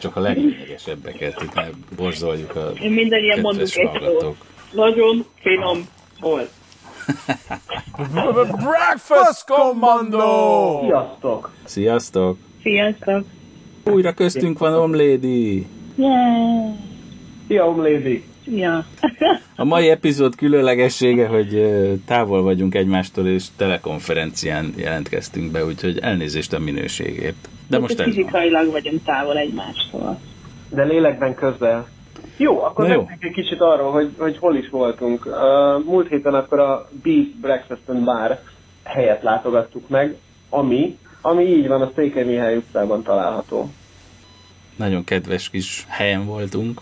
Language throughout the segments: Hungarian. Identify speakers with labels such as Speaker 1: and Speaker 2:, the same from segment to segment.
Speaker 1: csak a leglényegesebbeket, itt ne borzoljuk a
Speaker 2: Én mindannyian mondunk
Speaker 1: kedves
Speaker 2: egy szót. Nagyon finom volt.
Speaker 3: Breakfast Commando!
Speaker 4: Sziasztok!
Speaker 1: Sziasztok!
Speaker 2: Sziasztok!
Speaker 1: Újra köztünk van Omlédi!
Speaker 2: Yeah.
Speaker 4: Szia, Omlédi!
Speaker 2: Ja.
Speaker 1: A mai epizód különlegessége, hogy távol vagyunk egymástól, és telekonferencián jelentkeztünk be, úgyhogy elnézést a minőségért. De most ez van.
Speaker 2: fizikailag vagyunk távol egymástól.
Speaker 4: De lélekben közel. Jó, akkor
Speaker 1: Na jó.
Speaker 4: egy kicsit arról, hogy, hogy hol is voltunk. Uh, múlt héten akkor a Beef Breakfast and Bar helyet látogattuk meg, ami, ami így van, a Székely Mihály utcában található.
Speaker 1: Nagyon kedves kis helyen voltunk.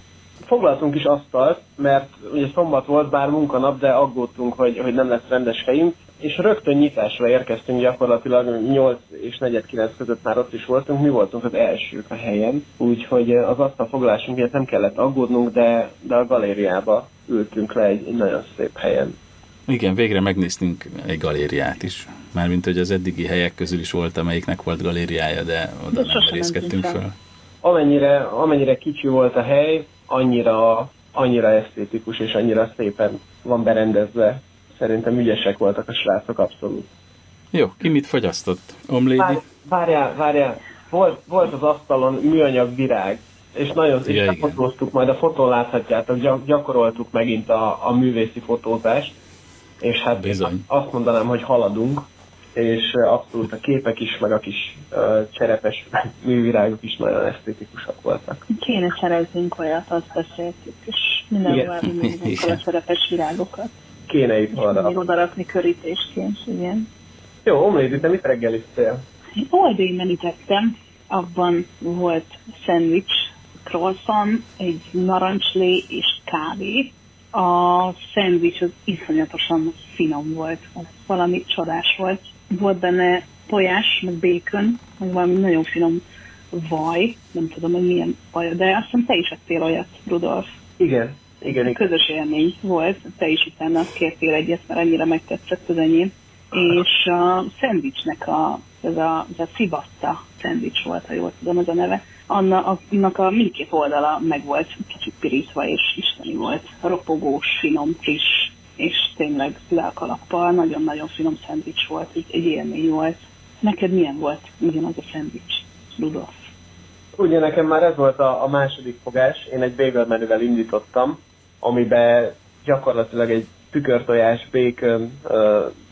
Speaker 4: Foglaltunk is asztalt, mert ugye szombat volt, bár munkanap, de aggódtunk, hogy, hogy nem lesz rendes helyünk, és rögtön nyitásra érkeztünk, gyakorlatilag 8 és 49 között már ott is voltunk, mi voltunk az elsők a helyen, úgyhogy az asztalfoglalásunk miatt nem kellett aggódnunk, de, de a galériába ültünk le egy, egy nagyon szép helyen.
Speaker 1: Igen, végre megnéztünk egy galériát is. Mármint, hogy az eddigi helyek közül is volt, amelyiknek volt galériája, de oda
Speaker 2: De
Speaker 1: nem részkedtünk föl.
Speaker 4: Amennyire, amennyire kicsi volt a hely, annyira, annyira esztétikus és annyira szépen van berendezve. Szerintem ügyesek voltak a srácok, abszolút.
Speaker 1: Jó, ki mit fogyasztott? Omlédi?
Speaker 4: Várj, várjál, várjál. Volt, volt az asztalon műanyag virág, és nagyon
Speaker 1: Ja,
Speaker 4: ja, fotóztuk, majd a fotón láthatjátok, gyak, gyakoroltuk megint a, a művészi fotózást, és hát
Speaker 1: Bizony.
Speaker 4: azt mondanám, hogy haladunk, és abszolút a képek is, meg a kis uh, cserepes művirágok is nagyon esztétikusak voltak.
Speaker 2: Kéne szerezzünk olyat, azt beszéltük, és mindenhol elvinnénk a
Speaker 1: Igen.
Speaker 2: szerepes virágokat.
Speaker 4: Kéne itt arra.
Speaker 2: még odarakni körítésként, igen.
Speaker 4: Jó, Omlédi, te mit reggeliztél?
Speaker 2: Én oldény menüt ettem, abban volt szendvics, croissant, egy narancslé és kávé. A szendvics az iszonyatosan finom volt, az valami csodás volt. Volt benne tojás, meg bacon, meg valami nagyon finom vaj, nem tudom, hogy milyen vaj, de azt hiszem te is ettél olyat, Rudolf.
Speaker 4: Igen, igen, igen.
Speaker 2: Közös élmény volt, te is utána kértél egyet, mert annyira megtetszett az enyém. És a szendvicsnek a, ez a, ez a cibatta szendvics volt, ha jól tudom, ez a neve. Anna, annak a mindkét oldala meg volt kicsit pirítva, és isteni volt. Ropogós, finom, friss, és tényleg lelkalappal nagyon-nagyon finom szendvics volt, egy, egy élmény volt. Neked milyen volt ugyanaz a szendvics, Rudolf?
Speaker 4: Ugye nekem már ez volt a, a második fogás, én egy bagel menüvel indítottam, amiben gyakorlatilag egy tükörtojás, bacon,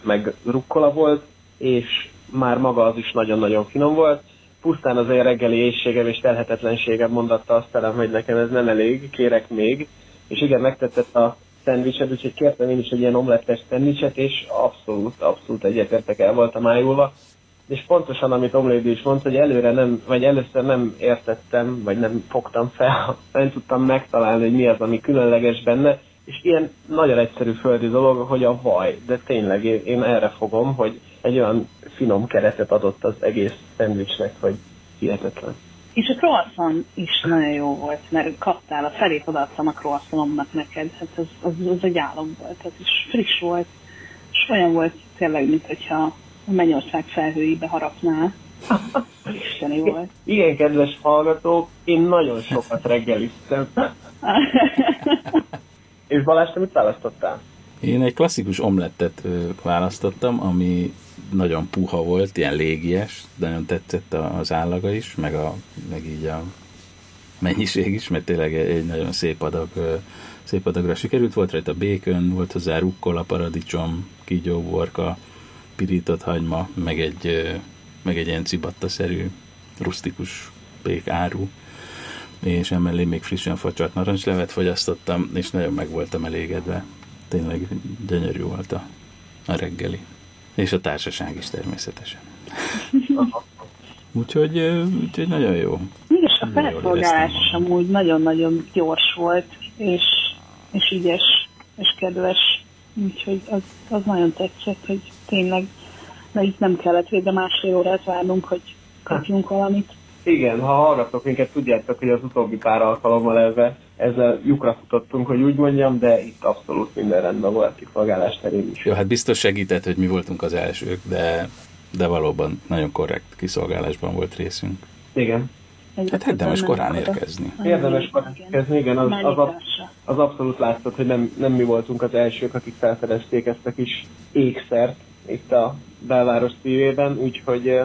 Speaker 4: meg rukkola volt, és már maga az is nagyon-nagyon finom volt. Pusztán az én reggeli éjségem és telhetetlenségem mondatta azt velem, hogy nekem ez nem elég, kérek még. És igen, megtetett a szendvicset, úgyhogy kértem én is egy ilyen omlettes szendvicset, és abszolút, abszolút egyetértek el voltam ájulva. És pontosan, amit Omlédi is mondta, hogy előre nem, vagy először nem értettem, vagy nem fogtam fel, nem tudtam megtalálni, hogy mi az, ami különleges benne, és ilyen nagyon egyszerű földi dolog, hogy a vaj, de tényleg én, én erre fogom, hogy egy olyan finom keretet adott az egész szendvicsnek, hogy hihetetlen.
Speaker 2: És a croissant is nagyon jó volt, mert kaptál, a felét odaadtam a croissantomnak neked, hát az, az, az egy álom volt, az is friss volt, és olyan volt tényleg, mint hogyha a mennyország felhőibe harapnál. Isteni volt.
Speaker 4: Igen, kedves hallgatók, én nagyon sokat reggeliztem. És Balázs, te mit választottál?
Speaker 1: Én egy klasszikus omlettet ö, választottam, ami nagyon puha volt, ilyen légies, nagyon tetszett az állaga is, meg, a, meg így a mennyiség is, mert tényleg egy, nagyon szép adag, szép adagra sikerült. Volt rajta bacon, volt hozzá rukkola, paradicsom, kígyóborka, pirított hagyma, meg egy, meg egy ilyen cibatta-szerű, rustikus pékáru és emellé még frissen facsart narancslevet fogyasztottam, és nagyon meg voltam elégedve. Tényleg gyönyörű volt a, a reggeli. És a társaság is természetesen. úgyhogy, úgyhogy nagyon jó.
Speaker 2: És a felszolgálás amúgy nagyon-nagyon gyors volt, és, és ügyes, és kedves. Úgyhogy az, az nagyon tetszett, hogy tényleg de itt nem kellett végre másfél órát várnunk, hogy kapjunk valamit.
Speaker 4: Igen, ha hallgatok minket, tudjátok, hogy az utóbbi pár alkalommal ezzel, ezzel lyukra futottunk, hogy úgy mondjam, de itt abszolút minden rendben volt kiszolgálás terén is.
Speaker 1: Jó, hát biztos segített, hogy mi voltunk az elsők, de, de valóban nagyon korrekt kiszolgálásban volt részünk.
Speaker 4: Igen.
Speaker 1: Hát érdemes korán érkezni.
Speaker 4: Érdemes korán érkezni, igen, az, az, az, az abszolút látszott, hogy nem, nem mi voltunk az elsők, akik felfedezték ezt a kis ékszert itt a belváros szívében, úgyhogy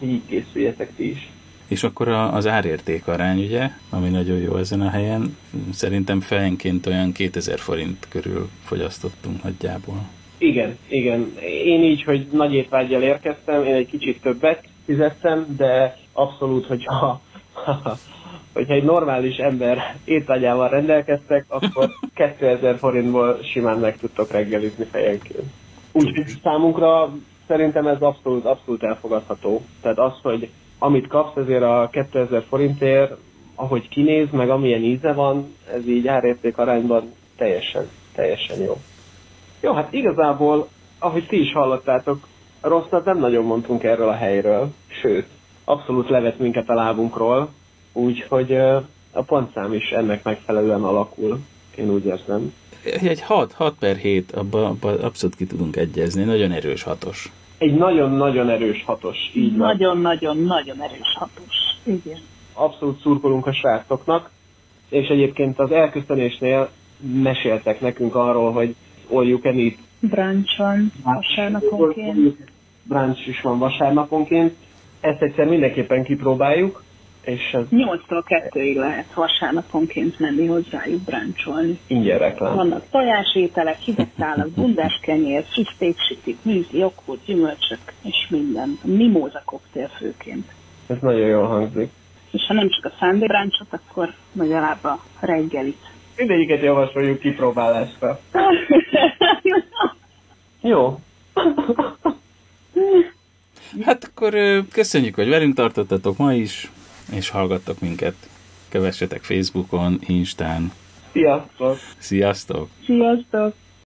Speaker 4: így készüljetek ti is.
Speaker 1: És akkor az árérték arány, ugye, ami nagyon jó ezen a helyen, szerintem fejenként olyan 2000 forint körül fogyasztottunk nagyjából.
Speaker 4: Igen, igen. Én így, hogy nagy étvágyjal érkeztem, én egy kicsit többet fizettem, de abszolút, hogyha hogyha egy normális ember étvágyával rendelkeztek, akkor 2000 forintból simán meg tudtok reggelizni fejenként. Úgyhogy számunkra szerintem ez abszolút, abszolút elfogadható. Tehát az, hogy amit kapsz ezért a 2000 forintért, ahogy kinéz, meg amilyen íze van, ez így árérték arányban teljesen, teljesen jó. Jó, hát igazából, ahogy ti is hallottátok, rosszat nem nagyon mondtunk erről a helyről, sőt, abszolút levet minket a lábunkról, úgyhogy a pontszám is ennek megfelelően alakul, én úgy érzem.
Speaker 1: Egy 6, 6 per 7, abban abba abszolút ki tudunk egyezni, nagyon erős hatos.
Speaker 4: Egy nagyon-nagyon erős hatos, így
Speaker 2: Nagyon-nagyon-nagyon erős hatos, igen.
Speaker 4: Abszolút szurkolunk a srácoknak, és egyébként az elköszönésnél meséltek nekünk arról, hogy all you can eat.
Speaker 2: Brunch van vasárnaponként.
Speaker 4: Brunch is van vasárnaponként. Ezt egyszer mindenképpen kipróbáljuk. És ez...
Speaker 2: 8-tól 2-ig lehet vasárnaponként menni hozzájuk brancsolni.
Speaker 4: Ingyen reklám.
Speaker 2: Vannak tojásételek, hideg szálak, bundás kenyér, friss péksítik, műzi, joghurt, gyümölcsök és minden. Mimóza koktél főként.
Speaker 4: Ez nagyon jól hangzik.
Speaker 2: És ha nem csak a Sunday brunchot, akkor legalább a reggelit.
Speaker 4: Mindegyiket javasoljuk kipróbálásra. Jó.
Speaker 1: Hát akkor köszönjük, hogy velünk tartottatok ma is, és hallgattok minket. Kövessetek Facebookon, Instán.
Speaker 4: Sziasztok!
Speaker 1: Sziasztok!
Speaker 2: Sziasztok!